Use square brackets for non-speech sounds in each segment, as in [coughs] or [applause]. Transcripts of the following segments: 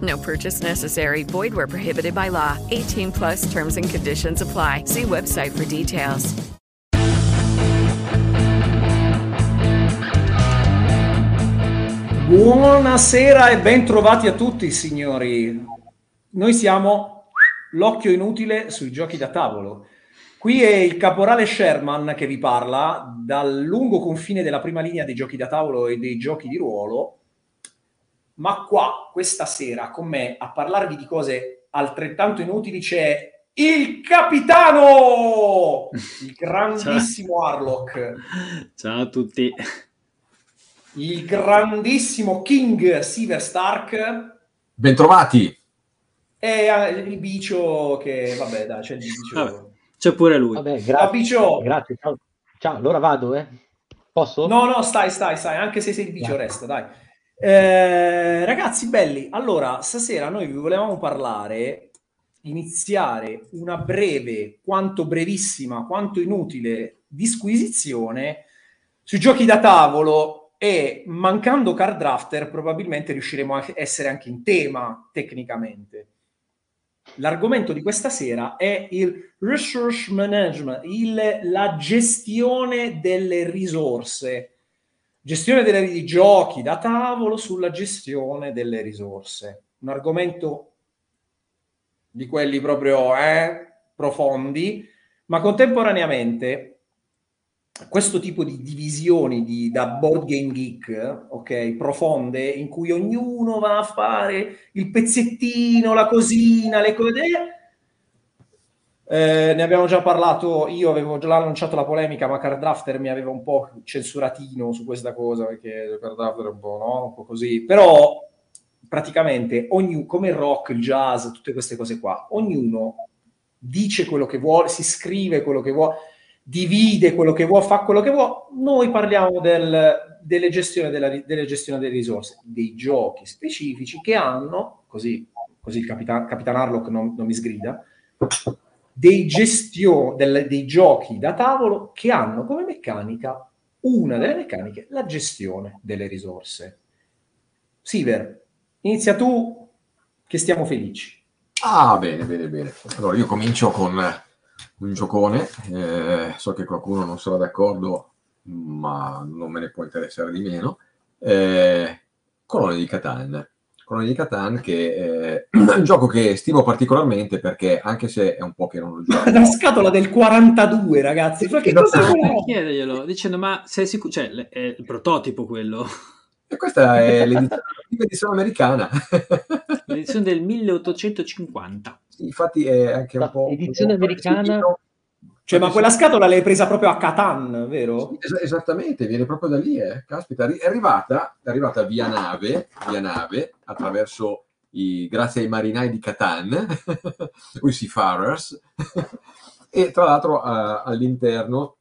No purchase necessary. Void where prohibited by law. 18 plus terms and conditions apply. See website for details. Buonasera e ben trovati a tutti, signori. Noi siamo l'occhio inutile sui giochi da tavolo. Qui è il caporale Sherman che vi parla dal lungo confine della prima linea dei giochi da tavolo e dei giochi di ruolo. Ma qua, questa sera, con me a parlarvi di cose altrettanto inutili c'è il capitano, il [laughs] grandissimo Harlock, Ciao a tutti. il grandissimo King Silver Stark Bentrovati. e eh, il bicio che, vabbè, dai, c'è il bicio. Vabbè. C'è pure lui. Vabbè, Ah, grazie. bicio! Grazie, ciao. Ciao, allora vado, eh? Posso? No, no, stai, stai, stai, anche se sei il bicio, Dai. resta, dai. Eh, ragazzi belli, allora, stasera noi vi volevamo parlare, iniziare una breve, quanto brevissima, quanto inutile disquisizione sui giochi da tavolo e mancando card drafter probabilmente riusciremo a essere anche in tema tecnicamente. L'argomento di questa sera è il resource management, il- la gestione delle risorse. Gestione di giochi da tavolo sulla gestione delle risorse. Un argomento di quelli proprio eh, profondi, ma contemporaneamente questo tipo di divisioni di, da board game geek, ok, profonde, in cui ognuno va a fare il pezzettino, la cosina, le cose. Eh, ne abbiamo già parlato, io avevo già lanciato la polemica, ma Card Drafter mi aveva un po' censuratino su questa cosa, perché Card Drafter è un po', no? un po' così. Però praticamente ogni, come il rock, il jazz, tutte queste cose qua, ognuno dice quello che vuole, si scrive quello che vuole, divide quello che vuole, fa quello che vuole. Noi parliamo del, delle, gestione della, delle gestione delle risorse, dei giochi specifici che hanno, così, così il Capitan, Capitan Harlock non, non mi sgrida, dei, gestio, del, dei giochi da tavolo che hanno come meccanica, una delle meccaniche, la gestione delle risorse. Siver, inizia tu, che stiamo felici. Ah, bene, bene, bene. Allora io comincio con un giocone. eh, so che qualcuno non sarà d'accordo, ma non me ne può interessare di meno. Eh, Colonia di Catan. Colonia di Catan che eh, [clears throat] è un gioco che stimo particolarmente perché anche se è un po' che non lo gioco. [laughs] La scatola del 42, ragazzi. Ma che cosa Esatto. [laughs] vuole? Chiederglielo dicendo: Ma sei sicuro? Cioè, è il prototipo quello. [laughs] E questa è l'edizione, l'edizione americana. L'edizione del 1850. Sì, Infatti è anche un po'... Edizione un po' americana? sentito. Cioè, ma quella scatola l'hai presa proprio a Catan, vero? Sì, es- esattamente, viene proprio da lì, eh. Caspita, è arrivata, è arrivata via nave, via nave, attraverso i, grazie ai marinai di Catan, [laughs] i seafarers, [laughs] e tra l'altro eh, all'interno,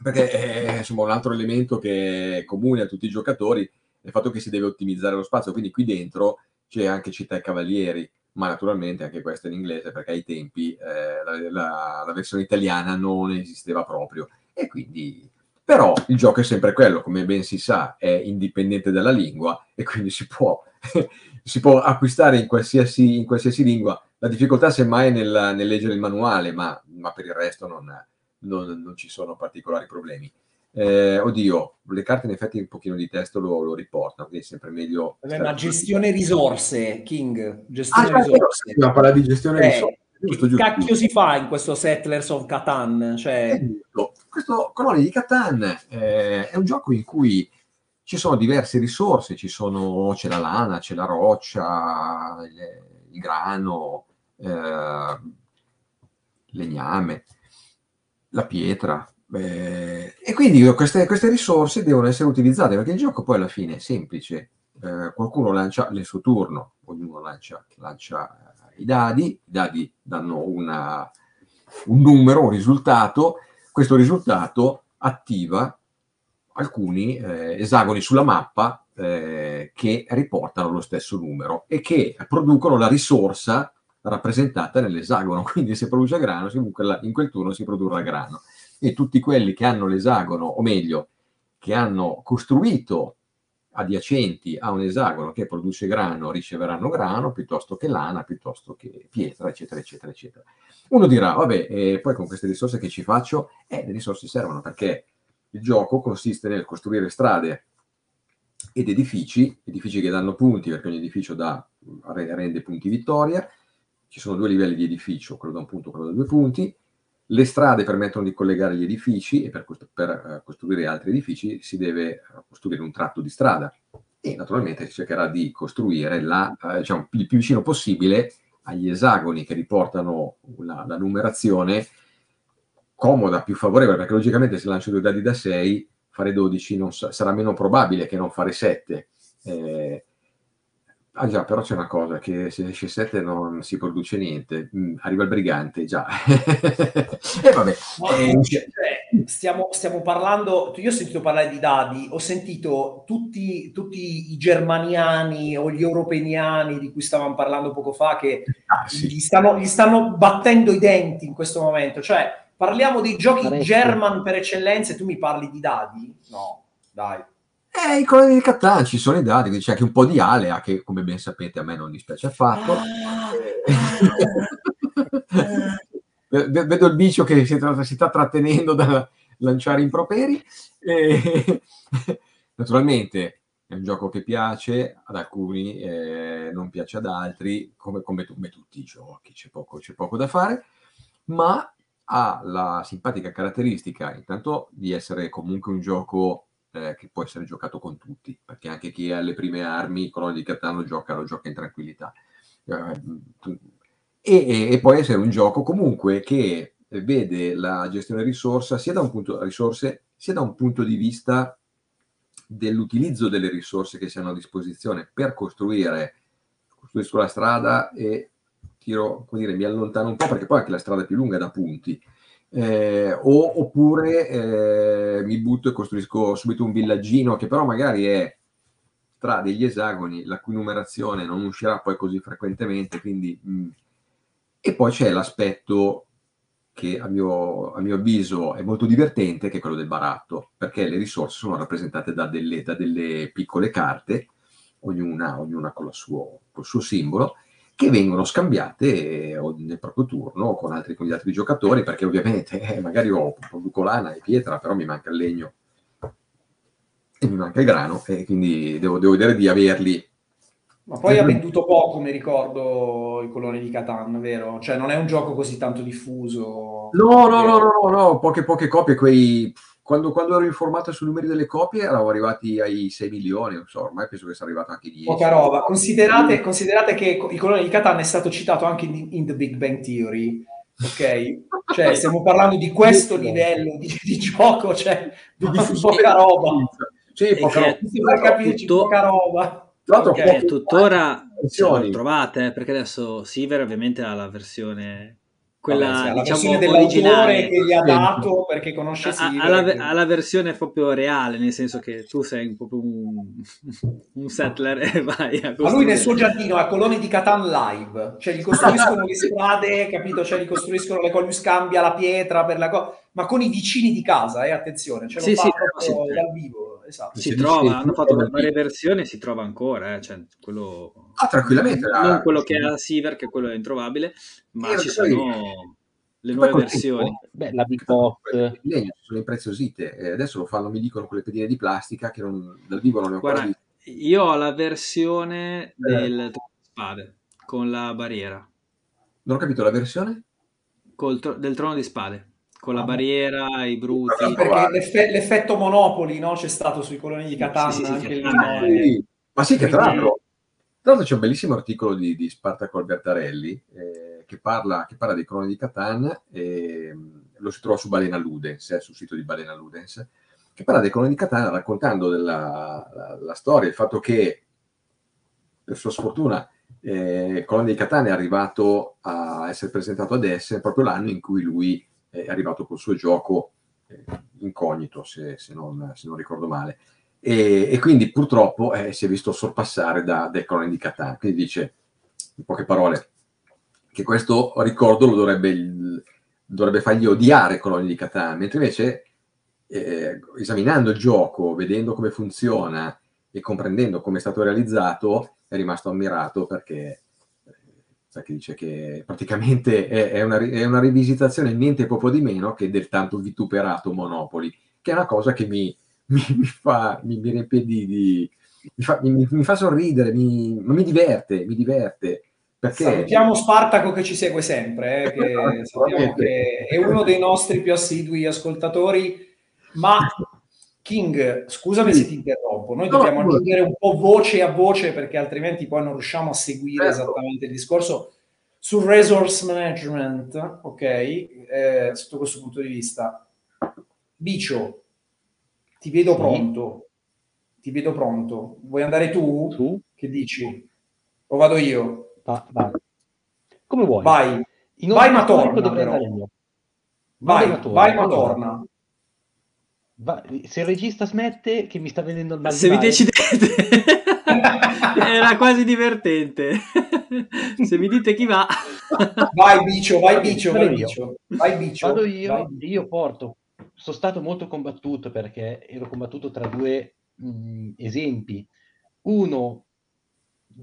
perché è insomma un altro elemento che è comune a tutti i giocatori, è il fatto che si deve ottimizzare lo spazio, quindi qui dentro c'è anche Città e Cavalieri, ma naturalmente anche questo in inglese perché ai tempi eh, la, la- la versione italiana non esisteva proprio. E quindi però il gioco è sempre quello come ben si sa è indipendente dalla lingua e quindi si può, [laughs] si può acquistare in qualsiasi, in qualsiasi lingua. La difficoltà semmai è nel, nel leggere il manuale ma, ma per il resto non, non- non ci sono particolari problemi Eh, oddio, le carte in effetti un pochino di testo lo, lo riportano, quindi è sempre meglio... Vabbè, ma gestione risorse, King. Ah, Gestione certo, risorse. stiamo parlando di gestione Eh, risorse. Giusto, giusto, cacchio giusto. si fa in questo Settlers of Catan? Cioè, questo Coloni di Catan eh, è un gioco in cui ci sono diverse risorse, ci sono, c'è la lana, c'è la roccia, il, il grano, eh, legname, la pietra. Eh, e quindi queste, queste risorse devono essere utilizzate perché il gioco poi alla fine è semplice. Eh, qualcuno lancia nel suo turno, ognuno lancia, lancia i dadi, i dadi danno una, un numero, un risultato, questo risultato attiva alcuni eh, esagoni sulla mappa eh, che riportano lo stesso numero e che producono la risorsa rappresentata nell'esagono. [laughs] Quindi se produce grano, in quel turno si produrrà grano. E tutti quelli che hanno l'esagono, o meglio, che hanno costruito adiacenti a un esagono che produce grano riceveranno grano piuttosto che lana, piuttosto che pietra, eccetera, eccetera, eccetera. Uno dirà, vabbè, e poi con queste risorse che ci faccio? Eh, le risorse servono perché il gioco consiste nel costruire strade ed edifici, edifici che danno punti perché ogni edificio dà, rende punti vittoria, ci sono due livelli di edificio, quello da un punto e quello da due punti, le strade permettono di collegare gli edifici e per, per uh, costruire altri edifici si deve costruire un tratto di strada e naturalmente si cercherà di costruire la, uh, diciamo, il più vicino possibile agli esagoni che riportano la, la numerazione comoda, più favorevole, perché logicamente se lancio due dadi da 6, fare 12 sa- sarà meno probabile che non fare 7. Eh, ah già, però c'è una cosa, che se esce 7 non si produce niente, mm, arriva il brigante, già. [laughs] e eh, vabbè. Eh, cioè, stiamo, stiamo, parlando, io ho sentito parlare di dadi, ho sentito tutti, tutti i germaniani o gli europeiani di cui stavamo parlando poco fa che ah, sì. gli, stanno, gli stanno battendo i denti in questo momento, cioè Parliamo dei giochi Parecchio. German per eccellenza e tu mi parli di dadi? No, dai. Eh, i colori di Catan ci sono i dadi, c'è anche un po' di Alea che come ben sapete a me non dispiace affatto. Ah, [laughs] Vedo il bicio che si, tra- si sta trattenendo da lanciare improperi. E... [laughs] Naturalmente è un gioco che piace ad alcuni, eh, non piace ad altri, come, come, come tutti i giochi, c'è poco, c'è poco da fare, ma ha la simpatica caratteristica intanto di essere comunque un gioco eh, che può essere giocato con tutti, perché anche chi ha le prime armi, Colonia di Catano gioca, lo gioca in tranquillità. Eh, e, e, poi essere un gioco comunque che vede la gestione risorsa sia da un punto, risorse, sia da un punto di vista dell'utilizzo delle risorse che si hanno a disposizione per costruire, costruire sulla strada e tiro, come dire, mi allontano un po' perché poi anche la strada è più lunga da punti. Eh, o, oppure eh, mi butto e costruisco subito un villaggino che però magari è tra degli esagoni la cui numerazione non uscirà poi così frequentemente quindi mh. Mm. e poi c'è l'aspetto che a mio, a mio, avviso è molto divertente che è quello del baratto perché le risorse sono rappresentate da delle, da delle piccole carte ognuna, ognuna con, suo, col suo simbolo che vengono scambiate nel proprio turno con altri, con gli altri giocatori, perché ovviamente eh, magari ho produco lana e pietra, però mi manca il legno e mi manca il grano, e quindi devo, devo vedere di averli. Ma poi ha venduto poco, mi ricordo, i coloni di Catan, vero? Cioè non è un gioco così tanto diffuso. No, no, no, no, no, no, poche, poche copie, quei quando, quando, ero informato sui numeri delle copie eravamo arrivati ai 6 milioni, non so, ormai penso che sia arrivato anche 10. Poca roba. Considerate, considerate che il colone di Catan è stato citato anche in, in The Big Bang Theory, ok? Cioè, [laughs] stiamo parlando di questo livello di, di gioco, cioè, di poca roba. Sì, poca roba. Sembra capirci tutto... poca roba. Tra l'altro, okay. tuttora se lo trovate, eh, perché adesso Siver ovviamente ha la versione quella Vabbè, sì, diciamo, dell'originale che gli ha dato perché conosce Silver. Ha, la, ha la versione proprio reale, nel senso che tu sei proprio un, [laughs] un settler e vai a Ma lui nel suo giardino ha coloni di Catan live, cioè gli costruiscono le strade, capito? Cioè gli costruiscono le cose, lui scambia la pietra per la cosa, ma con i vicini di casa, eh, attenzione, ce lo sì, fa sì, sì, dal vivo esatto. Si, si trova, hanno fatto varie versioni, si trova ancora, eh, cioè, quello... Ah, tranquillamente. Non ah, quello che ha Siver, che quello è introvabile, ma ci sono le nuove versioni. Beh, la Big Pot. Legno, sono impreziosite. Eh, adesso lo fanno, mi dicono, con le pedine di plastica che non, dal vivo non ne ho Guarda, ancora visto. Io ho la versione eh. del spade con la barriera. Non ho capito la versione? Col tro- del trono di spade con la barriera, i bruti. Perché l'eff- l'effetto Monopoli no? c'è stato sui coloni di Catania sì, sì, anche lì. Ma sì, che tra l'altro, tra l'altro c'è un bellissimo articolo di, di Spartaco Albertarelli eh, che, parla, che, parla, dei coloni di Catania, e, lo si trova su Balena Ludens, eh, sul sito di Balena Ludens, che parla dei coloni di Catania raccontando della, la, la storia, il fatto che per sua sfortuna eh, Colonna di Catania è arrivato a essere presentato ad Essen proprio l'anno in cui lui è arrivato col suo gioco eh, incognito, se, se, non, se, non, ricordo male. E, e quindi purtroppo eh, si è visto sorpassare da, Colonni di Catania. Quindi dice, in poche parole, che questo ricordo lo dovrebbe, dovrebbe fargli odiare Colonni di Catania, mentre invece eh, esaminando il gioco, vedendo come funziona e comprendendo come è stato realizzato, è rimasto ammirato perché, perché dice che praticamente è, è, una, è, una, rivisitazione niente poco di meno che del tanto vituperato Monopoli, che è una cosa che mi, mi, mi fa, mi, mi riempie di... di mi, fa, mi, fa, sorridere, mi, mi diverte, mi diverte. Perché... Salutiamo Spartaco che ci segue sempre, eh, che [laughs] sappiamo che è uno dei nostri più assidui ascoltatori, ma King, scusami se ti interrompo, noi no, dobbiamo no, aggiungere un po' voce a voce perché altrimenti poi non riusciamo a seguire certo. esattamente il discorso sul resource management, ok? Eh, sotto questo punto di vista. Bicio, ti vedo sì. pronto, ti vedo pronto. Vuoi andare tu? tu? Che dici? O vado io? Va, vai. Come vuoi. Vai, vai ma torna. Vai, vai ma torna. Va, se il regista smette, che mi sta vedendo il mal Se vi decidete, [laughs] era quasi divertente. se mi dite chi va, vai bicio, vai bicio, vai bicio, vai bicio. Vado io, vai. io porto. Sono stato molto combattuto perché ero combattuto tra due mh, esempi. Uno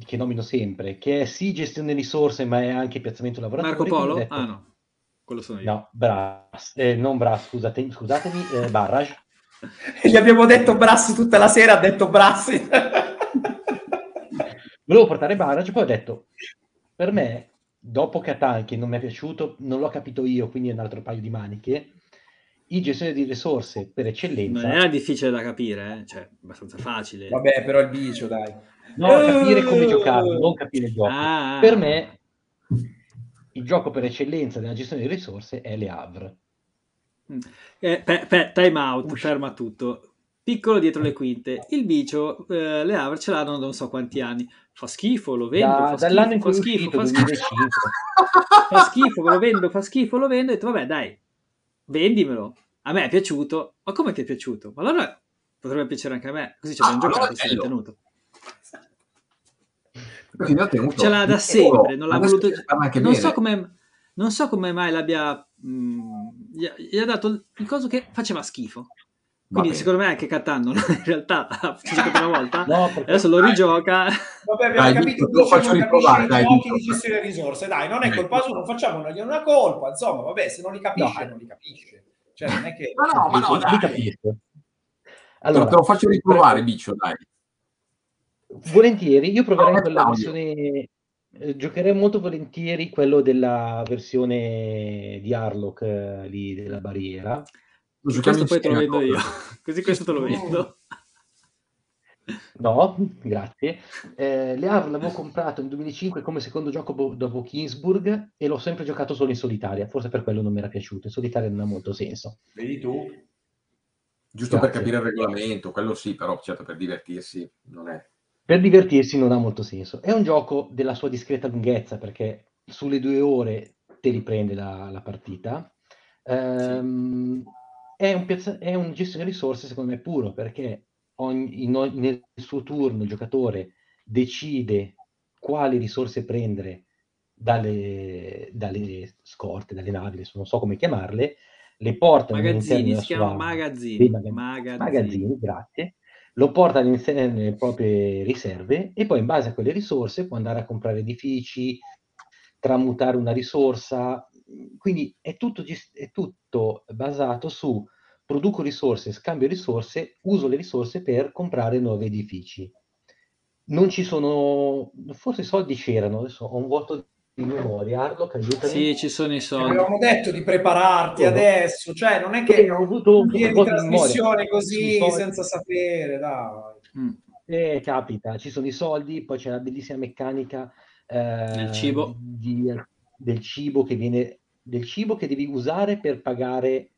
che nomino sempre, che è sì gestione risorse, ma è anche piazzamento lavorativo. Marco Polo? Detto, ah no, quello sono io. No, Brass, eh, non Brass, scusate, scusatemi, eh, Barrage. Gli abbiamo detto Brassi tutta la sera, ha detto Brassi. Volevo portare Barrage, poi ho detto, per me, dopo Catan, che non mi è piaciuto, non l'ho capito io, quindi è un altro paio di maniche, il gestione di risorse per eccellenza... Non era difficile da capire, eh? cioè, abbastanza facile. Vabbè, però il bicio, dai. No, capire come giocare, non capire il gioco. Ah. Per me, il gioco per eccellenza della gestione di risorse è Le Havre. Mm. Eh, pe, pe, time out, ferma tutto. Piccolo dietro le quinte. Il bicio, eh, le Havre ce l'hanno da non so quanti anni. Fa schifo, lo vendo. Da, fa dall'anno schifo, in fa schifo, fa schifo. [laughs] fa schifo, lo vendo, fa schifo, lo vendo. E ho detto, vabbè, dai, vendimelo. A me è piaciuto. Ma come ti è piaciuto? Ma allora potrebbe piacere anche a me. Così ci abbiamo ah, giocato e si è tenuto. Ce l'ha da sempre, non l'ha voluto. Non so come non so come mai l'abbia. Mh, mm, gli, ha, gli, ha, dato il coso che faceva schifo. Quindi secondo me anche Catan [laughs] in realtà ha giocato una volta, no, adesso lo rigioca. Vabbè, abbiamo dai, capito, lo faccio riprovare, dai. Giochi di gestione risorse, dai, non è colpa sua, non facciamo una, una colpa, insomma, vabbè, se non li capisce, no. non li capisce. Cioè, non è che... Ma no, ma no, dai. capisco. Allora, te lo faccio riprovare, Biccio, dai. Volentieri, io proverei no, quella versione eh, giocherei molto volentieri quello della versione di Harlock eh, lì della barriera. Questo poi te lo vendo io, [laughs] così questo te lo vendo. No, grazie. Eh, le Havre l'avevo comprato nel 2005 come secondo gioco dopo Kingsburg e l'ho sempre giocato solo in solitaria, forse per quello non mi era piaciuto, in solitaria non ha molto senso. Vedi tu? Giusto grazie. per capire il regolamento, quello sì, però certo per divertirsi non è per divertirsi non ha molto senso. È un gioco della sua discreta lunghezza perché sulle due ore te li prende la, la partita. Sì. è, un piazza- è un gestione risorse secondo me puro perché ogni, in, nel suo turno il giocatore decide quali risorse prendere dalle, dalle scorte, dalle navi, non so come chiamarle, le porta magazzini, si chiama magazzini. Magazzini. magazzini, magazzini, grazie lo porta all'interno delle proprie riserve e poi in base a quelle risorse può andare a comprare edifici, tramutare una risorsa, quindi è tutto, è tutto basato su produco risorse, scambio risorse, uso le risorse per comprare nuovi edifici. Non ci sono, forse soldi c'erano, adesso ho un vuoto di memoria, Arlock, aiutami. Sì, ci sono i soldi. Avevamo detto di prepararti oh. adesso, cioè non è che ho avuto un po' di trasmissione così senza sapere, dai. Mm. Eh, capita, ci sono i soldi, poi c'è la bellissima meccanica eh, cibo. Di, del cibo che viene del cibo che devi usare per pagare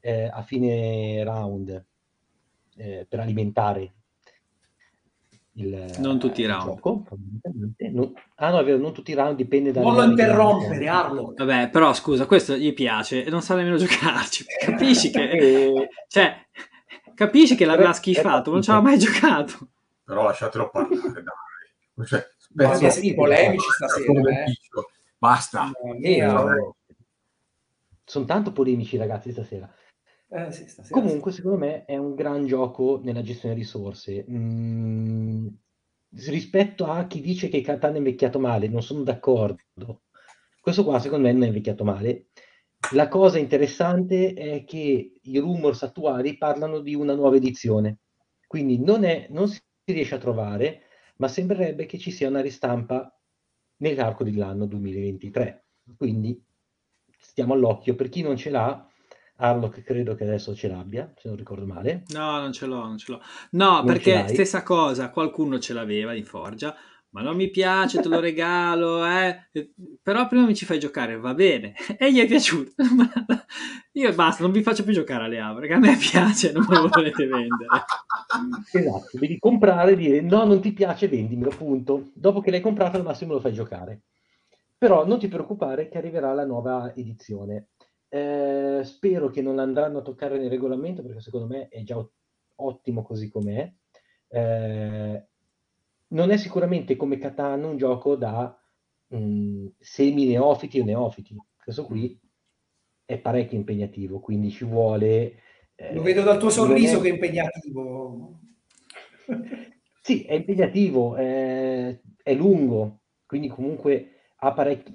eh, a fine round eh, per alimentare il, non tutti i round. Gioco, non, ah no, è vero, non tutti i round, dipende da... Non lo interrompere, Arlo. Vabbè, però scusa, questo gli piace e non sa nemmeno [laughs] giocarci. Capisci che... Eh. cioè, capisci che l'aveva schifato, non ci aveva mai giocato. Però lasciatelo parlare, dai. Cioè, Ma sì, polemici stasera, eh. Basta. Sono tanto polemici ragazzi stasera. Eh, sì, Comunque, secondo me è un gran gioco nella gestione risorse. Mm, rispetto a chi dice che Catan è invecchiato male, non sono d'accordo. Questo qua, secondo me, non è invecchiato male. La cosa interessante è che i rumors attuali parlano di una nuova edizione. Quindi non, è, non si riesce a trovare, ma sembrerebbe che ci sia una ristampa nell'arco dell'anno 2023. Quindi stiamo all'occhio. Per chi non ce l'ha, Harlock credo che adesso ce l'abbia, se non ricordo male. No, non ce l'ho, non ce l'ho. No, non perché stessa cosa, qualcuno ce l'aveva in forgia, ma non mi piace, te lo regalo, [laughs] eh. Però prima mi ci fai giocare, va bene. [laughs] E gli è piaciuto. [laughs] Io basta, non vi faccio più giocare alle A, perché a me piace, non me lo volete vendere. Esatto, devi comprare e dire no, non ti piace, vendimelo, punto. Dopo che l'hai comprato al massimo lo fai giocare. Però non ti preoccupare che arriverà la nuova edizione eh, spero che non andranno a toccare nel regolamento perché secondo me è già ottimo così com'è. Eh, non è sicuramente come Catan un gioco da mh, semi neofiti o neofiti. Questo qui è parecchio impegnativo, quindi ci vuole... Eh, Lo vedo dal tuo sorriso è... che è impegnativo. sì, è impegnativo, è, è lungo, quindi comunque ha parecchi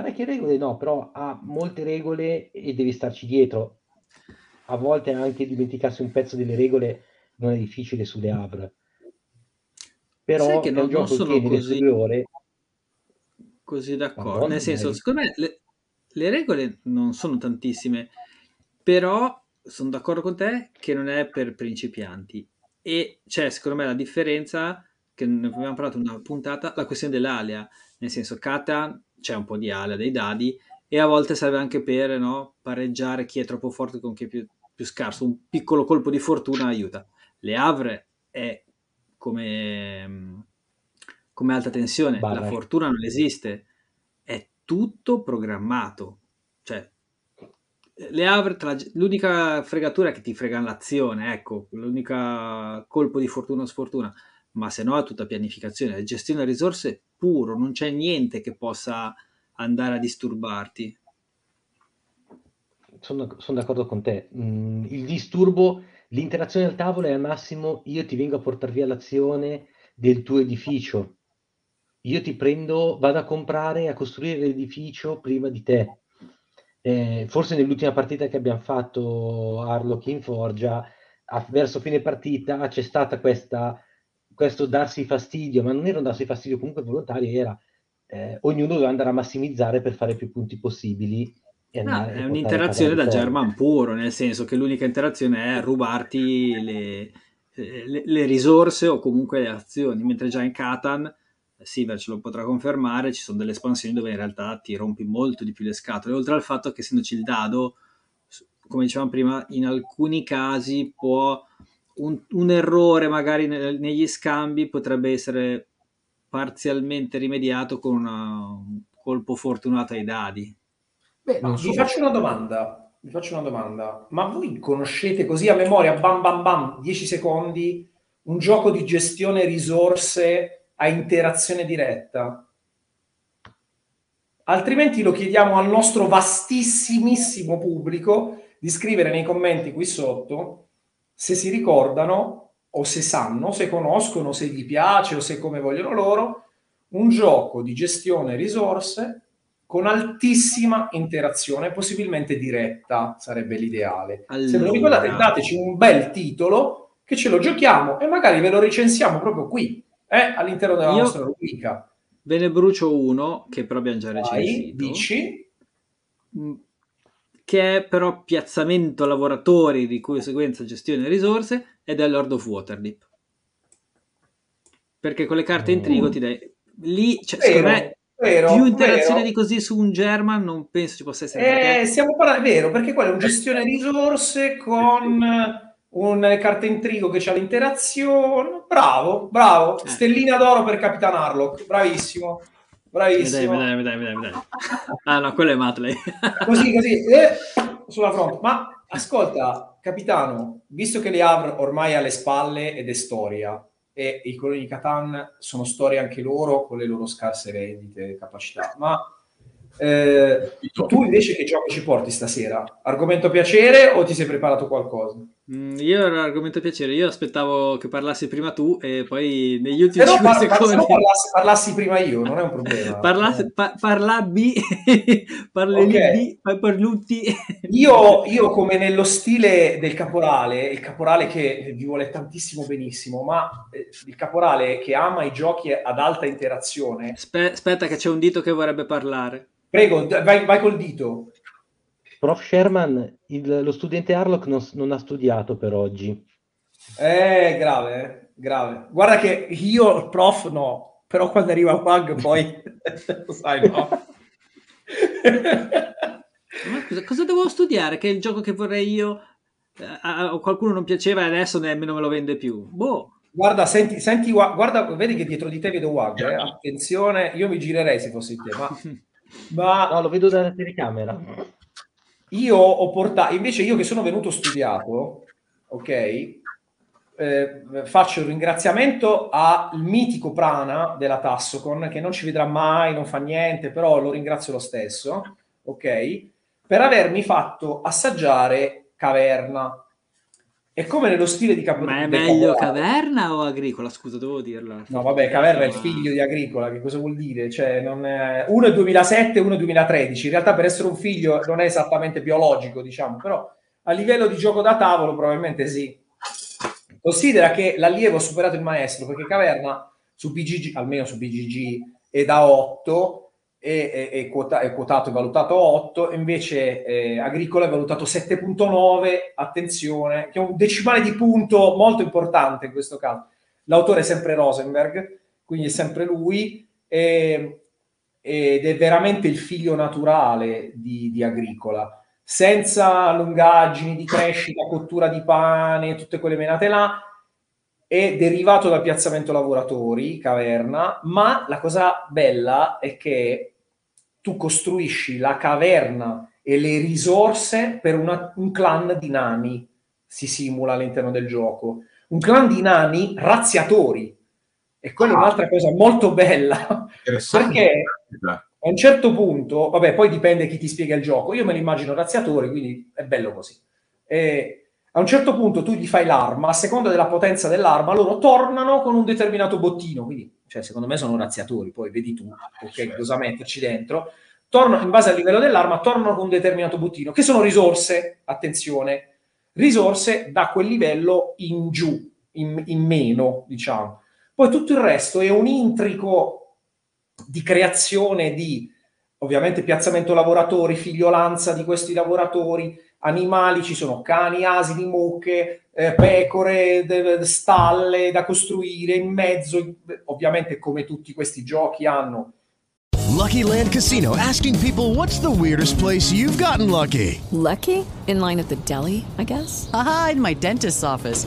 parecchie regole no, però ha molte regole e devi starci dietro. A volte anche dimenticarsi un pezzo delle regole non è difficile sulle Abra. Però che è non, gioco che così, ore... Così d'accordo. Nel senso, secondo me le, le regole non sono tantissime, però sono d'accordo con te che non è per principianti. E c'è, secondo me, la differenza, che ne abbiamo parlato in una puntata, la questione dell'alea. Nel senso, Kata c'è un po' di ala dei dadi e a volte serve anche per no, pareggiare chi è troppo forte con chi è più, più scarso. Un piccolo colpo di fortuna aiuta. Le Havre è come, come alta tensione, Barra. la fortuna non esiste, è tutto programmato. Cioè, le Havre, l'unica fregatura è che ti fregano l'azione, ecco, l'unica colpo di fortuna o sfortuna ma se no è tutta pianificazione, è gestione delle risorse puro, non c'è niente che possa andare a disturbarti. Sono, sono d'accordo con te. Mm, il disturbo, l'interazione al tavolo è al massimo io ti vengo a portare via l'azione del tuo edificio. Io ti prendo, vado a comprare e a costruire l'edificio prima di te. Eh, forse nell'ultima partita che abbiamo fatto Arlock in Forgia, a, verso fine partita c'è stata questa questo darsi fastidio, ma non era un darsi fastidio comunque volontario, era eh, ognuno doveva andare a massimizzare per fare più punti possibili. No, è un'interazione da German puro, nel senso che l'unica interazione è rubarti le, le, le, risorse o comunque le azioni, mentre già in Catan, Siver ce lo potrà confermare, ci sono delle espansioni dove in realtà ti rompi molto di più le scatole, oltre al fatto che essendoci il dado, come dicevamo prima, in alcuni casi può un, un errore magari ne, negli scambi potrebbe essere parzialmente rimediato con una, un colpo fortunato ai dadi. Beh, no, vi faccio una domanda. Vi faccio una domanda. Ma voi conoscete così a memoria, bam bam bam, 10 secondi, un gioco di gestione risorse a interazione diretta? Altrimenti lo chiediamo al nostro vastissimissimo pubblico di scrivere nei commenti qui sotto se si ricordano o se sanno, se conoscono, se gli piace o se come vogliono loro, un gioco di gestione risorse con altissima interazione, possibilmente diretta, sarebbe l'ideale. Allora. Se ve lo ricordate, dateci un bel titolo che ce lo giochiamo e magari ve lo recensiamo proprio qui, eh, all'interno della Io... nostra rubrica. Ve ne brucio uno che però abbiamo già recensito. Dici? Mm, che è però piazzamento lavoratori di conseguenza gestione risorse ed è Lord of Waterdeep. Perché con le carte intrigo ti dai... Lì, cioè, vero, secondo me, vero, più interazione vero. di così su un German non penso ci possa essere. Eh, perché... stiamo parlando, è vero, perché quello è un gestione risorse con un carte intrigo che c'ha l'interazione. Bravo, bravo. Eh. Stellina d'oro per Capitan Harlock, bravissimo. Bravissimo. Dai, dai, dai, dai, dai. Ah no, quello è Matley. [laughs] così, così, eh, sulla fronte. Ma ascolta, capitano, visto che le Havre ormai alle spalle ed è storia, e i coloni di Catan sono storie anche loro con le loro scarse vendite, capacità, ma eh, tu invece che gioco ci porti stasera? Argomento piacere o ti sei preparato qualcosa? Mm, io ero argomento piacere, io aspettavo che parlassi prima tu e poi negli ultimi Però 5 par- secondi... Par- parlassi, parlassi, prima io, non è un problema. [laughs] Parlassi, eh. pa- parlabbi, [laughs] parli okay. poi parlutti. [laughs] io, io come nello stile del caporale, il caporale che vi vuole tantissimo benissimo, ma eh, il caporale che ama i giochi ad alta interazione... Spe- aspetta che c'è un dito che vorrebbe parlare. Prego, vai, vai col dito. Prof. Sherman, il, lo studente Harlock non, non, ha studiato per oggi. Eh, grave, eh? grave. Guarda che io, prof, no, però quando arriva Wag poi, [laughs] lo sai, no. [laughs] Ma cosa, cosa devo studiare? Che è il gioco che vorrei io, eh, a qualcuno non piaceva e adesso nemmeno me lo vende più. Boh. Guarda, senti, senti, guarda, vedi che dietro di te vedo Wag, eh? attenzione, io mi girerei se fossi te, ma... [laughs] ma... No, lo vedo dalla telecamera. Io ho portato, invece io che sono venuto studiato, ok, eh, faccio un ringraziamento al mitico Prana della Tassocon, che non ci vedrà mai, non fa niente, però lo ringrazio lo stesso, ok, per avermi fatto assaggiare Caverna, è come nello stile di Capo Ma è meglio Caverna o Agricola? Scusa, devo dirla. No, vabbè, Caverna è il figlio di Agricola, che cosa vuol dire? Cioè, non è... Uno è 2007 uno è 2013. In realtà per essere un figlio non è esattamente biologico, diciamo, però a livello di gioco da tavolo probabilmente sì. Considera che l'allievo ha superato il maestro, perché Caverna su BGG, almeno su BGG, è da 8 è, è, è, quota, è quotato e valutato 8, invece eh, Agricola è valutato 7.9, attenzione, che è un decimale di punto molto importante in questo caso. L'autore è sempre Rosenberg, quindi è sempre lui, e, ed è veramente il figlio naturale di, di Agricola, senza lungaggini di crescita, cottura di pane, tutte quelle menate là, è derivato dal piazzamento lavoratori, caverna, ma la cosa bella è che tu costruisci la caverna e le risorse per una, un clan di nani, si simula all'interno del gioco. Un clan di nani razziatori. E quella ah. è un'altra cosa molto bella, perché a un certo punto, vabbè, poi dipende chi ti spiega il gioco, io me lo immagino razziatori, quindi è bello così. E a un certo punto tu gli fai l'arma, a seconda della potenza dell'arma, loro tornano con un determinato bottino, quindi cioè, secondo me sono razziatori, poi vedi tu ok, cosa metterci dentro, tornano, in base al livello dell'arma, tornano con un determinato bottino, che sono risorse, attenzione, risorse da quel livello in giù, in, in meno, diciamo. Poi tutto il resto è un intrico di creazione di, ovviamente, piazzamento lavoratori, figliolanza di questi lavoratori, animali, ci sono cani, asini, mucche, eh, pecore, de, de stalle da costruire in mezzo, ovviamente come tutti questi giochi hanno. Lucky Land Casino asking people what's the weirdest place you've gotten lucky? Lucky? In line at the deli, I guess. Aha, in my dentist's office.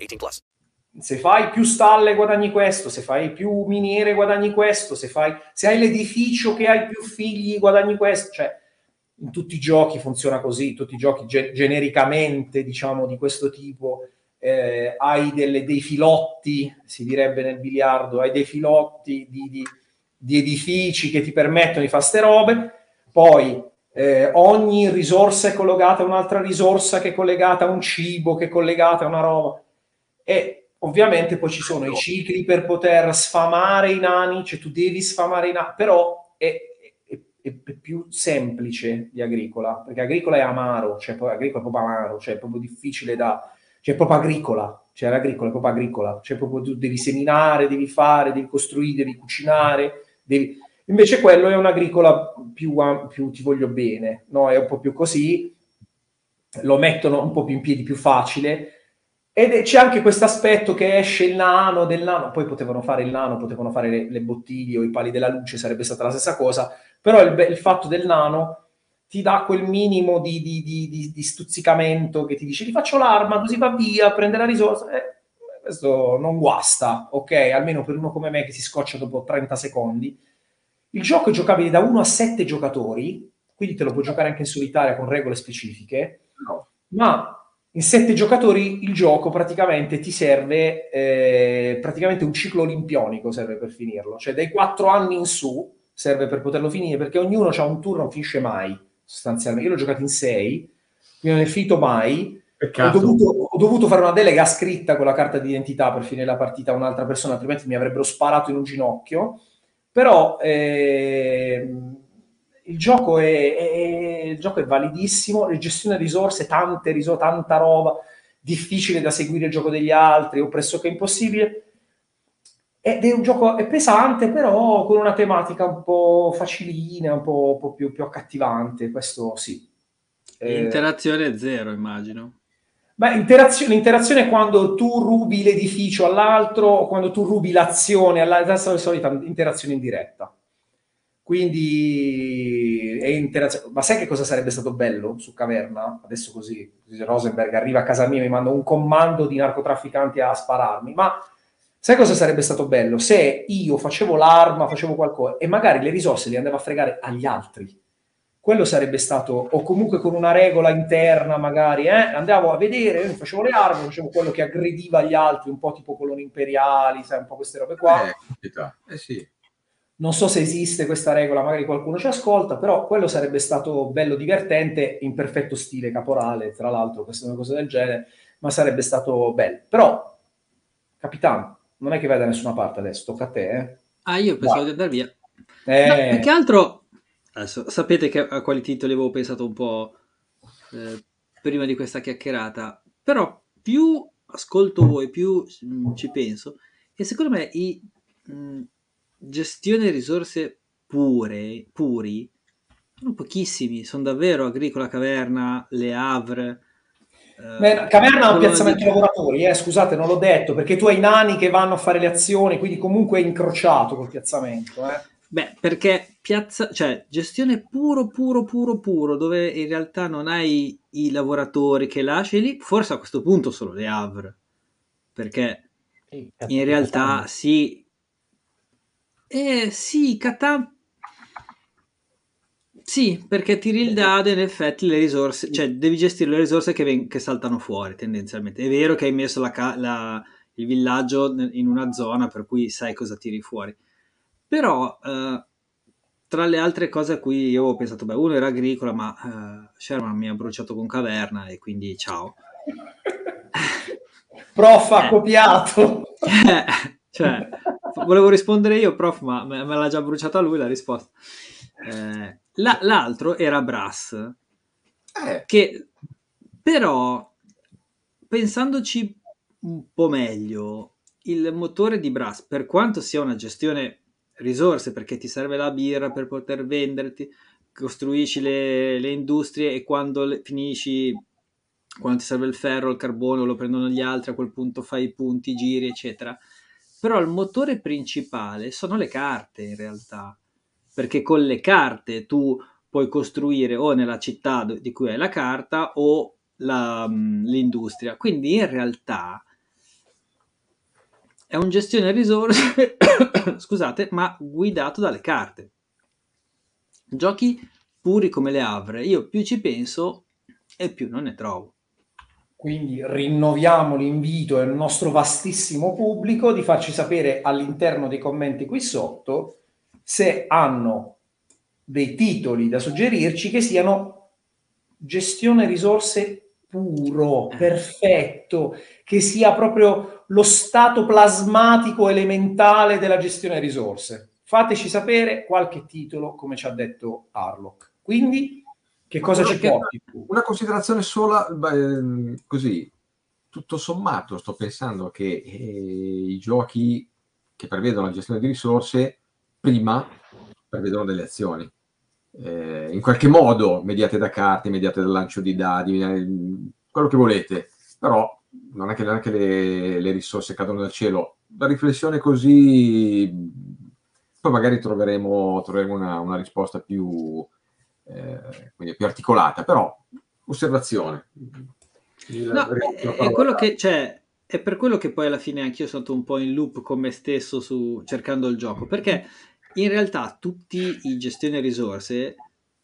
18 plus. Se fai più stalle guadagni questo, se fai più miniere guadagni questo, se, fai, se hai l'edificio che hai più figli guadagni questo. Cioè, in tutti i giochi funziona così, tutti i giochi ge- genericamente, diciamo, di questo tipo, eh, hai delle, dei filotti, si direbbe nel biliardo, hai dei filotti di, di, di edifici che ti permettono di fare ste robe, poi eh, ogni risorsa è collegata a un'altra risorsa che è collegata a un cibo, che è collegata a una roba, e ovviamente poi ci sono i cicli per poter sfamare i nani, cioè tu devi sfamare i nani, però è, è, più semplice di agricola, perché agricola è amaro, cioè agricola è proprio amaro, cioè è proprio difficile da... cioè è proprio agricola, cioè l'agricola è proprio agricola, cioè proprio tu devi seminare, devi fare, devi costruire, devi cucinare, devi... Invece quello è un'agricola più, più ti voglio bene, no? È un po' più così, lo mettono un po' più in piedi, più facile, ed c'è anche questo aspetto che esce il nano del nano, poi potevano fare il nano, potevano fare le, le bottiglie o i pali della luce, sarebbe stata la stessa cosa, però il, il fatto del nano ti dà quel minimo di, di, di, di, stuzzicamento che ti dice ti faccio l'arma, così va via, prende la risorsa. Eh, questo non guasta, ok? Almeno per uno come me che si scoccia dopo 30 secondi. Il gioco è giocabile da 1 a 7 giocatori, quindi te lo puoi giocare anche in solitaria con regole specifiche, no. ma in 7 giocatori il gioco praticamente ti serve, eh, praticamente un ciclo olimpionico serve per finirlo, cioè dai 4 anni in su serve per poterlo finire, perché ognuno ha un turno, non finisce mai, sostanzialmente. Io l'ho giocato in 6, quindi non è finito mai. Ho dovuto, ho dovuto, fare una delega scritta con la carta d'identità per finire la partita a un'altra persona, altrimenti mi avrebbero sparato in un ginocchio. Però eh, il, gioco è, è, il gioco è validissimo, la gestione risorse, tante risorse, tanta roba, difficile da seguire il gioco degli altri o pressoché impossibile ed è un gioco è pesante, però con una tematica un po' facilina, un po', un po più, più, accattivante. Questo sì. Eh, interazione zero, immagino. Beh, interazione, l'interazione è quando tu rubi l'edificio all'altro o quando tu rubi l'azione all'altro, è la solita interazione in diretta. Quindi è interazione. Ma sai che cosa sarebbe stato bello su Caverna? Adesso così, Rosenberg arriva a casa mia e mi manda un comando di narcotrafficanti a spararmi, ma Sai cosa sarebbe stato bello? Se io facevo l'arma, facevo qualcosa e magari le risorse le andavo a fregare agli altri. Quello sarebbe stato, o comunque con una regola interna, magari, eh? andavo a vedere, facevo le armi, facevo quello che aggrediva gli altri, un po' tipo coloni imperiali, sai, un po' queste robe qua. Eh, eh sì. Non so se esiste questa regola, magari qualcuno ci ascolta, però quello sarebbe stato bello divertente, in perfetto stile caporale, tra l'altro, queste una cosa del genere, ma sarebbe stato bello. Però, capitano, non è che vai da nessuna parte adesso, tocca a te. Eh? Ah, io pensavo di andare via. Eh... No, più che altro, adesso, sapete che a quali titoli avevo pensato un po' eh, prima di questa chiacchierata, però più ascolto voi, più mh, mm, ci penso, e secondo me i mh, mm, gestione risorse pure, puri, sono pochissimi, sono davvero Agricola Caverna, Le Havre, Beh, Caverna ha un piazzamento lavoratori, eh, scusate, non l'ho detto, perché tu hai i nani che vanno a fare le azioni, quindi comunque è incrociato col piazzamento. Eh. Beh, perché piazza, cioè, gestione puro, puro, puro, puro, dove in realtà non hai i lavoratori che lasci lì, forse a questo punto solo le Havre, perché in realtà sì, eh, sì, Catan sì, perché tiri il dado e in effetti le risorse, cioè devi gestire le risorse che, ven- che saltano fuori tendenzialmente. È vero che hai messo la ca- la, il villaggio in una zona per cui sai cosa tiri fuori, però eh, tra le altre cose a cui io ho pensato, beh, uno era agricola, ma eh, Sherman mi ha bruciato con caverna e quindi ciao. Prof ha eh. copiato. [laughs] [laughs] cioè, volevo rispondere io, prof, ma me, me l'ha già bruciata lui la risposta. Eh, la, l'altro era Brass, eh. che però, pensandoci un po' meglio, il motore di Brass, per quanto sia una gestione risorse, perché ti serve la birra per poter venderti, costruisci le, le industrie e quando le, finisci, quando ti serve il ferro, il carbone, lo prendono gli altri, a quel punto fai i punti, giri, eccetera. Però il motore principale sono le carte in realtà, perché con le carte tu puoi costruire o nella città di cui hai la carta o la, mm, l'industria. Quindi in realtà è un gestione risorse, [coughs] scusate, ma guidato dalle carte. Giochi puri come le Avre, io più ci penso e più non ne trovo. Quindi rinnoviamo l'invito al nostro vastissimo pubblico di farci sapere all'interno dei commenti qui sotto se hanno dei titoli da suggerirci che siano gestione risorse puro, eh. perfetto, che sia proprio lo stato plasmatico elementale della gestione risorse. Fateci sapere qualche titolo, come ci ha detto Harlock. Quindi, che cosa ci porti Una considerazione sola, beh, così, tutto sommato, sto pensando che eh, i giochi che prevedono la gestione di risorse prima prevedono delle azioni. Eh, in qualche modo, mediate da carte, mediate dal lancio di dadi, quello che volete, però non è che, non è che le, le, risorse cadono dal cielo. La riflessione così, poi magari troveremo, troveremo una, una, risposta più, eh, più articolata, però osservazione. Il, no, è, è, quello che c'è. È per quello che poi alla fine anch'io sono stato un po' in loop con me stesso su, cercando il gioco, perché in realtà tutti i gestioni risorse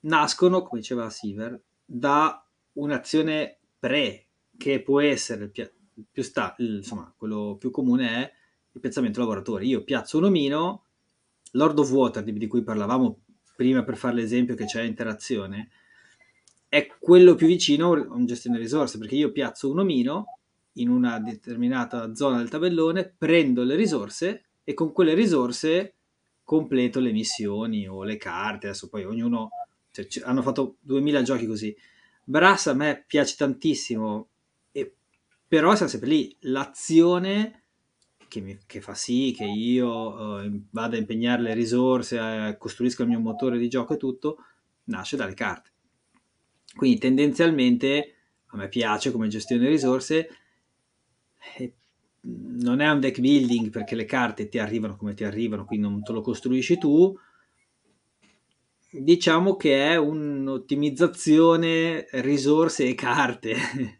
nascono, come diceva Siver, da un'azione pre che può essere il pia- più sta- insomma, quello più comune è il piazzamento lavoratori. Io piazzo un omino, Lord of Water di, di cui parlavamo prima per fare l'esempio che c'è interazione, è quello più vicino a un gestione risorse, perché io piazzo un omino in una determinata zona del tabellone, prendo le risorse e con quelle risorse completo le missioni o le carte, adesso poi ognuno, cioè, hanno fatto 2000 giochi così, Brass a me piace tantissimo, e, però siamo sempre lì. L'azione che, mi, che fa sì che io uh, vada a impegnare le risorse, uh, costruisca il mio motore di gioco e tutto, nasce dalle carte. Quindi tendenzialmente a me piace come gestione risorse. E non è un deck building perché le carte ti arrivano come ti arrivano, quindi non te lo costruisci tu, diciamo che è un'ottimizzazione risorse e carte. [laughs]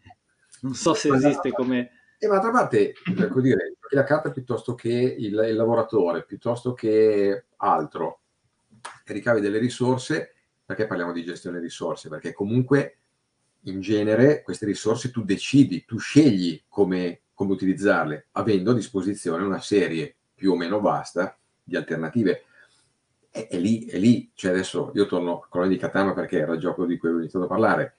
non so se esiste come... E d'altra parte, ecco dire, la carta piuttosto che il, il lavoratore, piuttosto che altro, ricavi delle risorse, perché parliamo di gestione risorse? Perché comunque in genere queste risorse tu decidi, tu scegli come, come utilizzarle, avendo a disposizione una serie più o meno vasta di alternative. È, è, lì, è lì, cioè adesso io torno a Colonia di Catania perché era il gioco di cui avevo iniziato a parlare,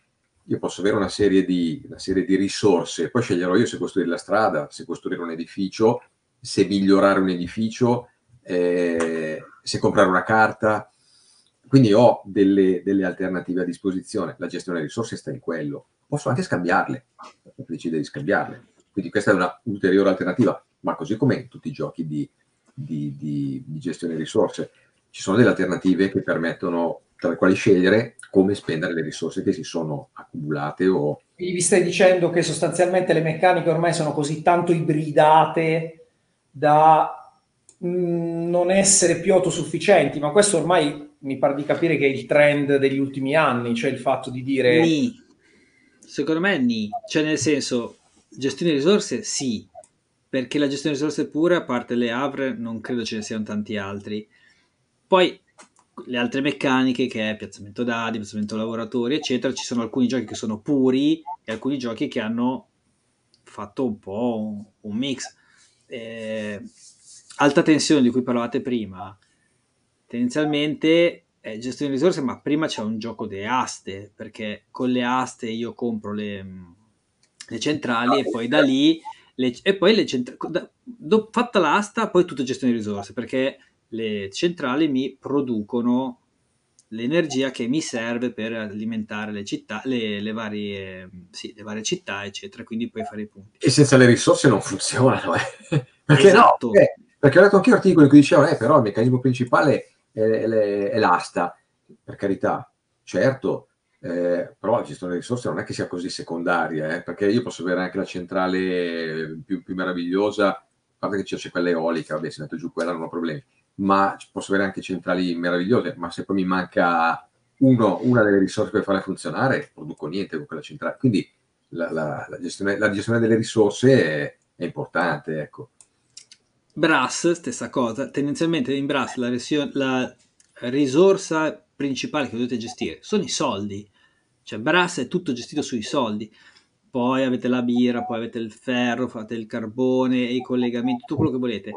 io posso avere una serie, di, una serie di risorse, poi sceglierò io se costruire la strada, se costruire un edificio, se migliorare un edificio, eh, se comprare una carta, quindi ho delle, delle, alternative a disposizione, la gestione delle risorse sta in quello, posso anche scambiarle, decidere di scambiarle, quindi questa è una ulteriore alternativa, ma così come in tutti i giochi di, di, di, di gestione risorse ci sono delle alternative che permettono tra le quali scegliere come spendere le risorse che si sono accumulate o... Quindi vi stai dicendo che sostanzialmente le meccaniche ormai sono così tanto ibridate da mh, mm, non essere più autosufficienti, ma questo ormai mi pare di capire che è il trend degli ultimi anni, cioè il fatto di dire... Ni. Secondo me ni, cioè nel senso, gestione di risorse sì, perché la gestione di risorse pure, a parte le Avre, non credo ce ne siano tanti altri poi le altre meccaniche che è piazzamento dadi, piazzamento lavoratori, eccetera, ci sono alcuni giochi che sono puri e alcuni giochi che hanno fatto un po' un, un mix. Eh, alta tensione di cui parlavate prima, tendenzialmente è gestione di risorse, ma prima c'è un gioco di aste, perché con le aste io compro le, le centrali e poi da lì le, e poi le centrali, fatta l'asta, poi tutto gestione di risorse, perché le centrali mi producono l'energia che mi serve per alimentare le città, le, le, varie, sì, le varie città, eccetera, quindi puoi fare i punti. E senza le risorse non funzionano, eh? [laughs] perché esatto. no? Eh, perché ho letto anche articoli che dicevano, eh, però il meccanismo principale è, è, è l'asta, per carità, certo, eh, però la gestione delle risorse non è che sia così secondaria, eh, perché io posso avere anche la centrale più, più meravigliosa, a parte che c'è quella eolica, vabbè, se metto giù quella non ho problemi, ma posso avere anche centrali meravigliose, ma se poi mi manca uno, una delle risorse per farle funzionare, produco niente con quella centrale. Quindi la, la, la, gestione, la gestione, delle risorse è, è, importante, ecco. Brass, stessa cosa, tendenzialmente in Brass la, resio, la risorsa principale che dovete gestire sono i soldi, cioè Brass è tutto gestito sui soldi, poi avete la birra, poi avete il ferro, fate il carbone, i collegamenti, tutto quello che volete,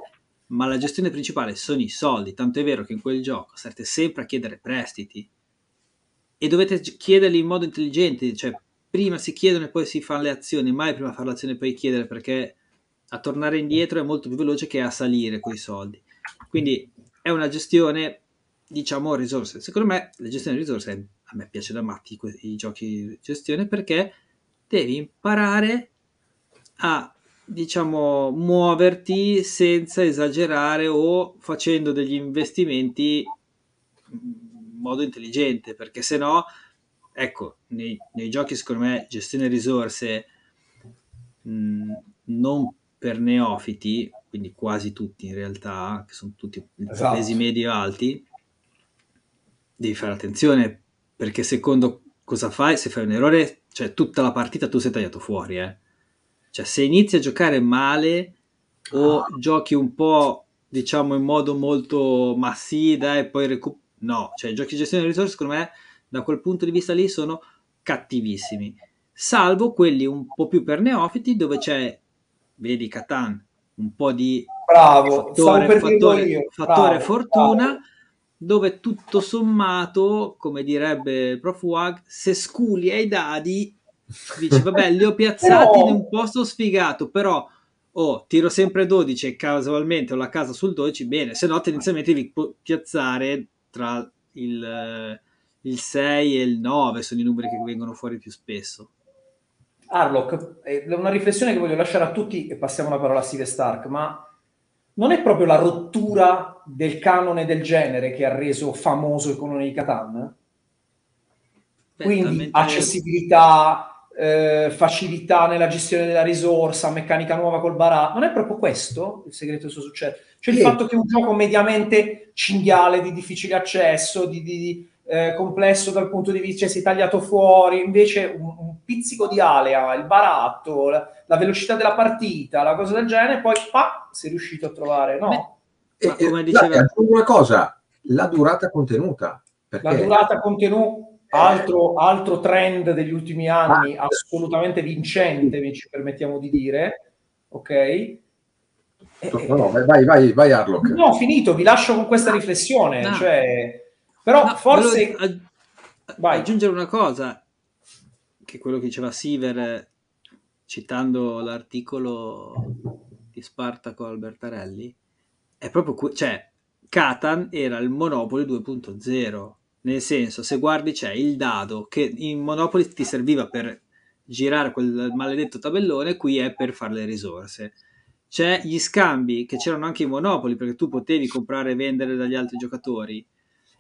ma la gestione principale sono i soldi, tanto è vero che in quel gioco state sempre a chiedere prestiti e dovete chiederli in modo intelligente, cioè prima si chiedono e poi si fanno le azioni, mai prima fare l'azione e poi chiedere perché a tornare indietro è molto più veloce che a salire quei soldi. Quindi è una gestione, diciamo, risorse. Secondo me la gestione di risorse, a me piace da matti i giochi di gestione perché devi imparare a diciamo, muoverti senza esagerare o facendo degli investimenti in modo intelligente, perché se no, ecco, nei, nei, giochi secondo me gestione risorse mh, non per neofiti, quindi quasi tutti in realtà, che sono tutti esatto. pesi medio alti, devi fare attenzione perché secondo cosa fai, se fai un errore, cioè tutta la partita tu sei tagliato fuori, eh cioè, se inizi a giocare male o ah. giochi un po', diciamo, in modo molto ma sì, dai, poi recuperi. No, cioè, i giochi di gestione delle risorse, secondo me, da quel punto di vista lì, sono cattivissimi. Salvo quelli un po' più per neofiti, dove c'è, vedi, Catan, un po' di bravo, fattore, fattore, fattore bravo, fortuna. Bravo dove tutto sommato, come direbbe il prof Wag, se sculi ai dadi dici vabbè li ho [laughs] piazzati no. in un posto sfigato però oh, tiro sempre 12 e casualmente ho la casa sul 12 bene se no tendenzialmente devi piazzare tra il, il 6 e il 9 sono i numeri che vengono fuori più spesso Arlock, è una riflessione che voglio lasciare a tutti e passiamo la parola a Steve Stark, ma non è proprio la rottura del canone del genere che ha reso famoso il Conone di Catan? Quindi accessibilità, eh, facilità nella gestione della risorsa, meccanica nuova col baratto. Non è proprio questo il segreto del suo successo? Cioè sì. il fatto che un gioco mediamente cinghiale, di difficile accesso, di, di eh, complesso dal punto di vista, cioè si è tagliato fuori, invece un, un pizzico di alea, il baratto, la, la, velocità della partita, la cosa del genere, poi pa, sei riuscito a trovare, no? Beh, e, come diceva... una cosa, la durata contenuta. Perché... La durata contenuta Altro, altro, trend degli ultimi anni, ah. assolutamente vincente, ci permettiamo di dire, ok? No, no, vai, vai, vai Arlock. No, ho finito, vi lascio con questa riflessione. No. Cioè, però no, forse... Aggi- aggiungere una cosa, che quello che diceva Siver, citando l'articolo di Spartaco Albertarelli, è proprio... Que- cioè, Catan era il Monopoli 2.0 nel senso, se guardi c'è il dado che in Monopoly ti serviva per girare quel maledetto tabellone, qui è per fare le risorse. C'è gli scambi che c'erano anche in Monopoly perché tu potevi comprare e vendere dagli altri giocatori.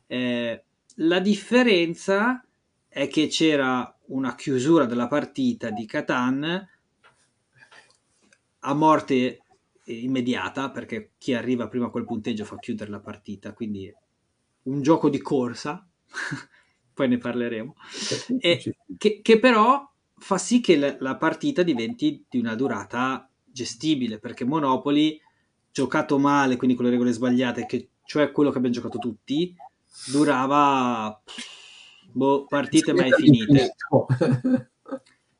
Eh, la differenza è che c'era una chiusura della partita di Catan a morte immediata perché chi arriva prima a quel punteggio fa chiudere la partita quindi un gioco di corsa [laughs] poi ne parleremo, e, che, che, però fa sì che la, la, partita diventi di una durata gestibile, perché Monopoli, giocato male, quindi con le regole sbagliate, che, cioè quello che abbiamo giocato tutti, durava boh, partite mai finite. [laughs]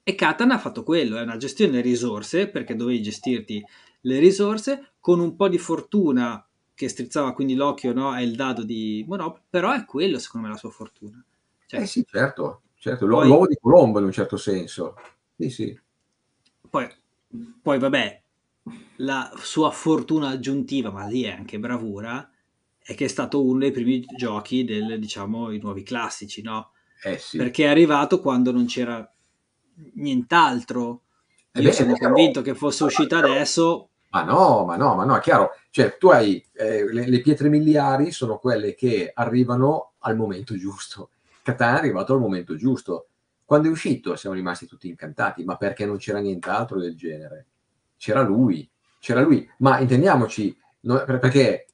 E Catan ha fatto quello, è una gestione risorse, perché dovevi gestirti le risorse con un po' di fortuna che strizzava quindi l'occhio no, è il dado di Monopoly, però è quello secondo me la sua fortuna. Cioè, eh sì, certo, certo. Poi, l'uovo di Colombo in un certo senso. Sì, sì. Poi, poi, vabbè, la sua fortuna aggiuntiva, ma lì è anche bravura, è che è stato uno dei primi giochi del, diciamo, i nuovi classici, no? Eh sì. Perché è arrivato quando non c'era nient'altro. Eh Io beh, sono convinto che fosse uscita adesso ma no, ma no, ma no, è chiaro. Cioè, tu hai eh, le, le, pietre miliari sono quelle che arrivano al momento giusto. Catan è arrivato al momento giusto. Quando è uscito siamo rimasti tutti incantati, ma perché non c'era nient'altro del genere? C'era lui, c'era lui. Ma intendiamoci, no, perché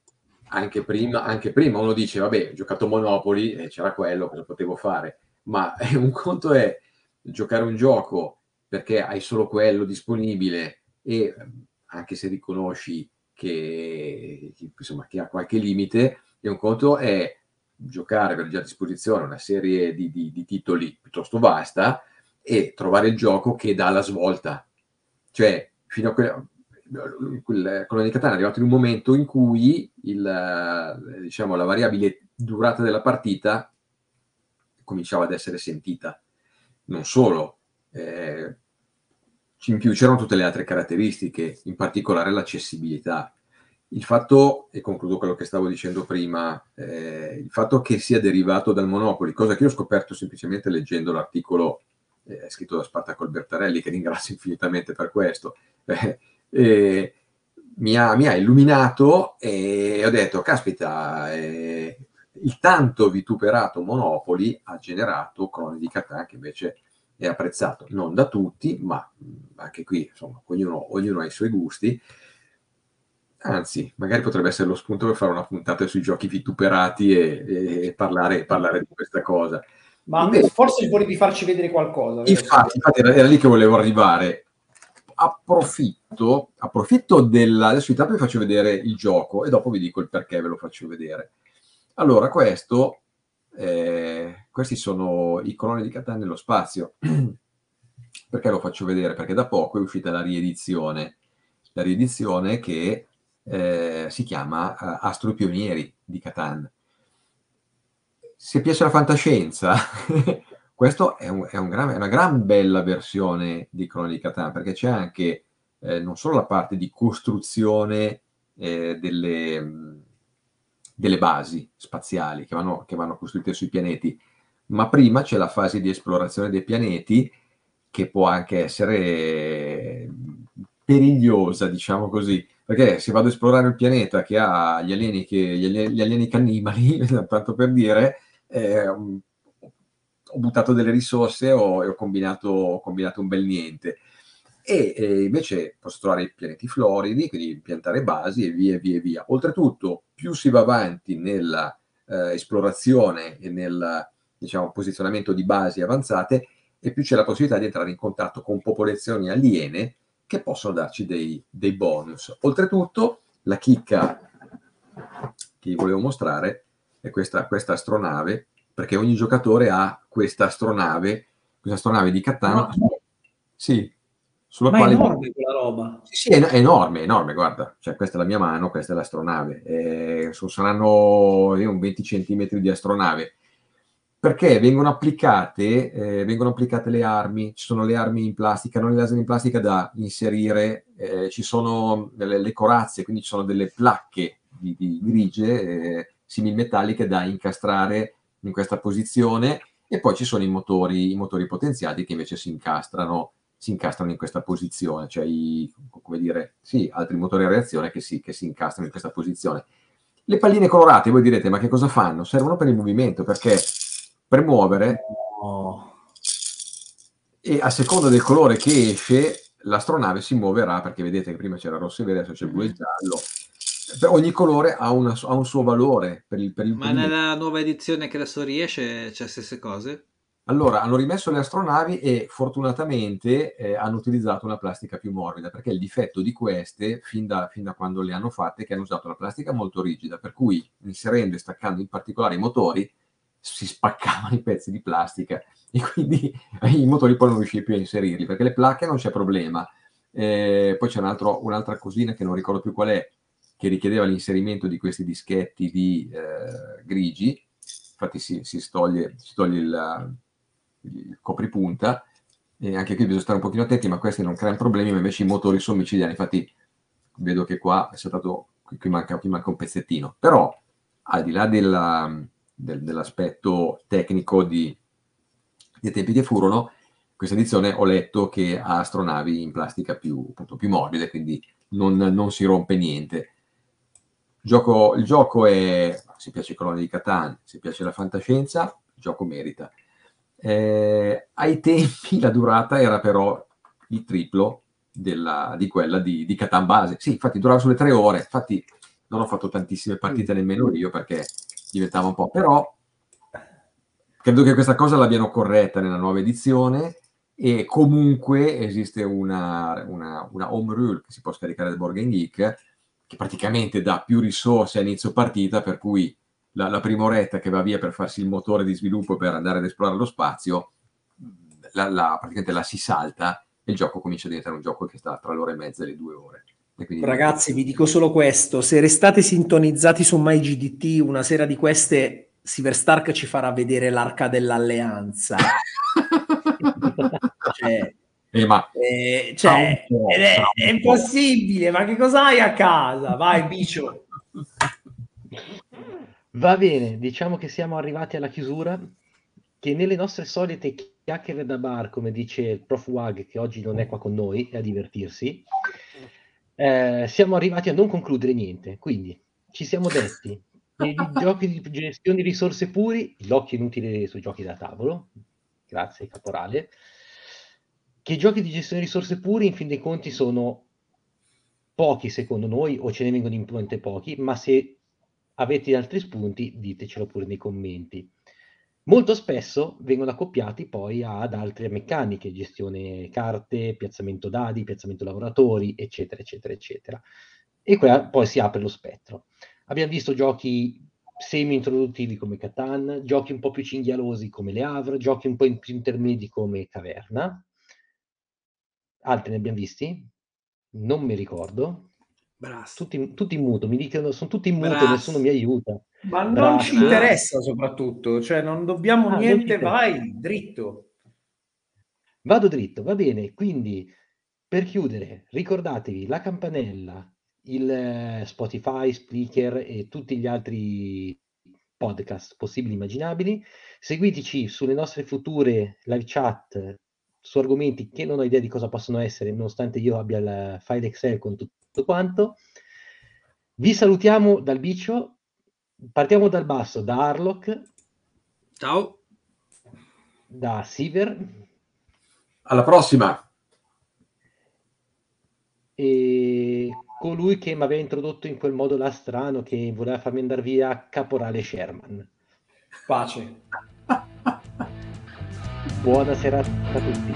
anche prima, anche prima uno dice, vabbè, ho giocato Monopoli e c'era quello, cosa potevo fare? Ma [laughs] un conto è giocare un gioco perché hai solo quello disponibile e anche se riconosci che, insomma, che ha qualche limite, e un conto è giocare, avere già a disposizione una serie di, di, di, titoli piuttosto vasta e trovare il gioco che dà la svolta. Cioè, fino a quel, quel Colonia di Catania è arrivato in un momento in cui il, diciamo, la variabile durata della partita cominciava ad essere sentita. Non solo, eh, in più c'erano tutte le altre caratteristiche, in particolare l'accessibilità. Il fatto, e concludo quello che stavo dicendo prima, eh, il fatto che sia derivato dal Monopoli, cosa che io ho scoperto semplicemente leggendo l'articolo eh, scritto da Spartaco Albertarelli, che ringrazio [laughs] infinitamente per questo, [laughs] eh, mi, ha, mi, ha, illuminato e ho detto, caspita, eh, il tanto vituperato Monopoli ha generato Croni di Catan che invece è apprezzato non da tutti, ma anche qui insomma, ognuno, ognuno ha i suoi gusti. Anzi, magari potrebbe essere lo spunto per fare una puntata sui giochi vituperati e, e parlare, parlare, di questa cosa. Ma Invece, forse volevi farci vedere qualcosa. Infatti, infatti era, era, lì che volevo arrivare. Approfitto, approfitto della... Adesso intanto vi faccio vedere il gioco e dopo vi dico il perché ve lo faccio vedere. Allora, questo, eh, questi sono i coloni di Catan nello spazio. [clears throat] perché lo faccio vedere? Perché da poco è uscita la riedizione. La riedizione che eh, si chiama uh, Astro Pionieri di Catan. Se piace la fantascienza, [laughs] questo è, un, è, un è, una gran bella versione di Croni di Catan, perché c'è anche eh, non solo la parte di costruzione eh, delle, delle, basi spaziali che vanno, che vanno costruite sui pianeti, ma prima c'è la fase di esplorazione dei pianeti che può anche essere perigliosa, diciamo così, perché se vado a esplorare il pianeta che ha gli alieni, che, gli alieni, gli alieni cannibali, [laughs] tanto per dire, eh, ho buttato delle risorse ho, e ho combinato, ho combinato, un bel niente. E, e, invece posso trovare i pianeti floridi, quindi piantare basi e via via via. Oltretutto, più si va avanti nella eh, esplorazione e nel diciamo, posizionamento di basi avanzate, e più c'è la possibilità di entrare in contatto con popolazioni aliene che possono darci dei, dei bonus. Oltretutto, la chicca che vi volevo mostrare è questa, questa astronave, perché ogni giocatore ha questa astronave, questa astronave di Catania. Sì, sulla Ma quale... è enorme quella roba. Sì, sì, è, enorme, enorme, guarda. Cioè, questa è la mia mano, questa è l'astronave. Eh, saranno eh, un 20 centimetri di astronave perché vengono applicate, eh, vengono applicate le armi, ci sono le armi in plastica, non le laser in plastica da inserire, eh, ci sono le, le, corazze, quindi ci sono delle placche di, di grigie eh, similmetalliche da incastrare in questa posizione e poi ci sono i motori, i motori potenziati che invece si incastrano, si incastrano in questa posizione, cioè i, come dire, sì, altri motori a reazione che si, che si incastrano in questa posizione. Le palline colorate, voi direte, ma che cosa fanno? Servono per il movimento, perché premuovere oh. e a seconda del colore che esce l'astronave si muoverà perché vedete che prima c'era rosso e verde adesso c'è blu e giallo per ogni colore ha, una, ha, un suo valore per il, per il ma nella nuova edizione che adesso riesce c'è stesse cose? Allora, hanno rimesso le astronavi e fortunatamente eh, hanno utilizzato una plastica più morbida, perché il difetto di queste, fin da, fin da, quando le hanno fatte, è che hanno usato la plastica molto rigida, per cui inserendo e staccando in particolare i motori, si spaccavano i pezzi di plastica [laughs] e quindi i motori poi non riuscivi più a inserirli perché le placche non c'è problema. Eh, poi c'è un altro, un'altra cosina che non ricordo più qual è, che richiedeva l'inserimento di questi dischetti di eh, grigi, infatti si, si, toglie, si toglie il, il, copripunta, e anche qui bisogna stare un pochino attenti, ma questi non creano problemi, ma invece i motori sono micidiali, infatti vedo che qua è stato, qui manca, qui manca un pezzettino, però al di là della del, dell'aspetto tecnico di, dei tempi che furono, questa edizione ho letto che ha astronavi in plastica più, appunto, più morbide, quindi non, non, si rompe niente. Il gioco, il gioco è, se piace Colonia di Catan, se piace la fantascienza, il gioco merita. Eh, ai tempi la durata era però il triplo della, di quella di, di Catan base. Sì, infatti durava sulle tre ore, infatti non ho fatto tantissime partite mm. nemmeno io perché diventava un po', però credo che questa cosa l'abbiano corretta nella nuova edizione e comunque esiste una, una, una home rule che si può scaricare da Game Geek che praticamente dà più risorse a inizio partita per cui la, la prima oretta che va via per farsi il motore di sviluppo per andare ad esplorare lo spazio la, la, praticamente la si salta e il gioco comincia a diventare un gioco che sta tra l'ora e mezza e le due ore. Quindi... Ragazzi, vi dico solo questo: se restate sintonizzati su MyGDT, una sera di queste, Silver Stark ci farà vedere l'arca dell'alleanza. [laughs] cioè, eh, ma... eh, cioè, è, è, impossibile, ma che cosa hai a casa? Vai, bicio. [laughs] Va bene, diciamo che siamo arrivati alla chiusura, che nelle nostre solite chiacchiere da bar, come dice il prof Wag, che oggi non è qua con noi, è a divertirsi, eh, siamo arrivati a non concludere niente. Quindi ci siamo detti, nei [laughs] giochi di gestione di risorse puri, l'occhio inutile sui giochi da tavolo, grazie Caporale, che i giochi di gestione di risorse puri, in fin dei conti, sono pochi secondo noi, o ce ne vengono in mente pochi, ma se avete altri spunti ditecelo pure nei commenti. Molto spesso vengono accoppiati poi ad altre meccaniche, gestione carte, piazzamento dadi, piazzamento lavoratori, eccetera, eccetera, eccetera. E qua poi si apre lo spettro. Abbiamo visto giochi semi-introduttivi come Catan, giochi un po' più cinghialosi come Le Havre, giochi un po' più intermedi come Caverna. Altri ne abbiamo visti? Non mi ricordo. Tutti, tutti, in muto, mi dicono, sono tutti in muto, Brass. nessuno mi aiuta. Ma non Brass. ci interessa soprattutto, cioè non dobbiamo ah, niente, vai dritto. Vado dritto, va bene. Quindi, per chiudere, ricordatevi la campanella, il eh, Spotify, Spreaker e tutti gli altri podcast possibili e immaginabili. Seguiteci sulle nostre future live chat su argomenti che non ho idea di cosa possono essere, nonostante io abbia il file Excel con tutto quanto. Vi salutiamo dal bicio, partiamo dal basso, da Harlock. Ciao. Da Siver. Alla prossima. E colui che mi aveva introdotto in quel modo là strano che voleva farmi andare via, Caporale Sherman. Pace. Buona serata a tutti.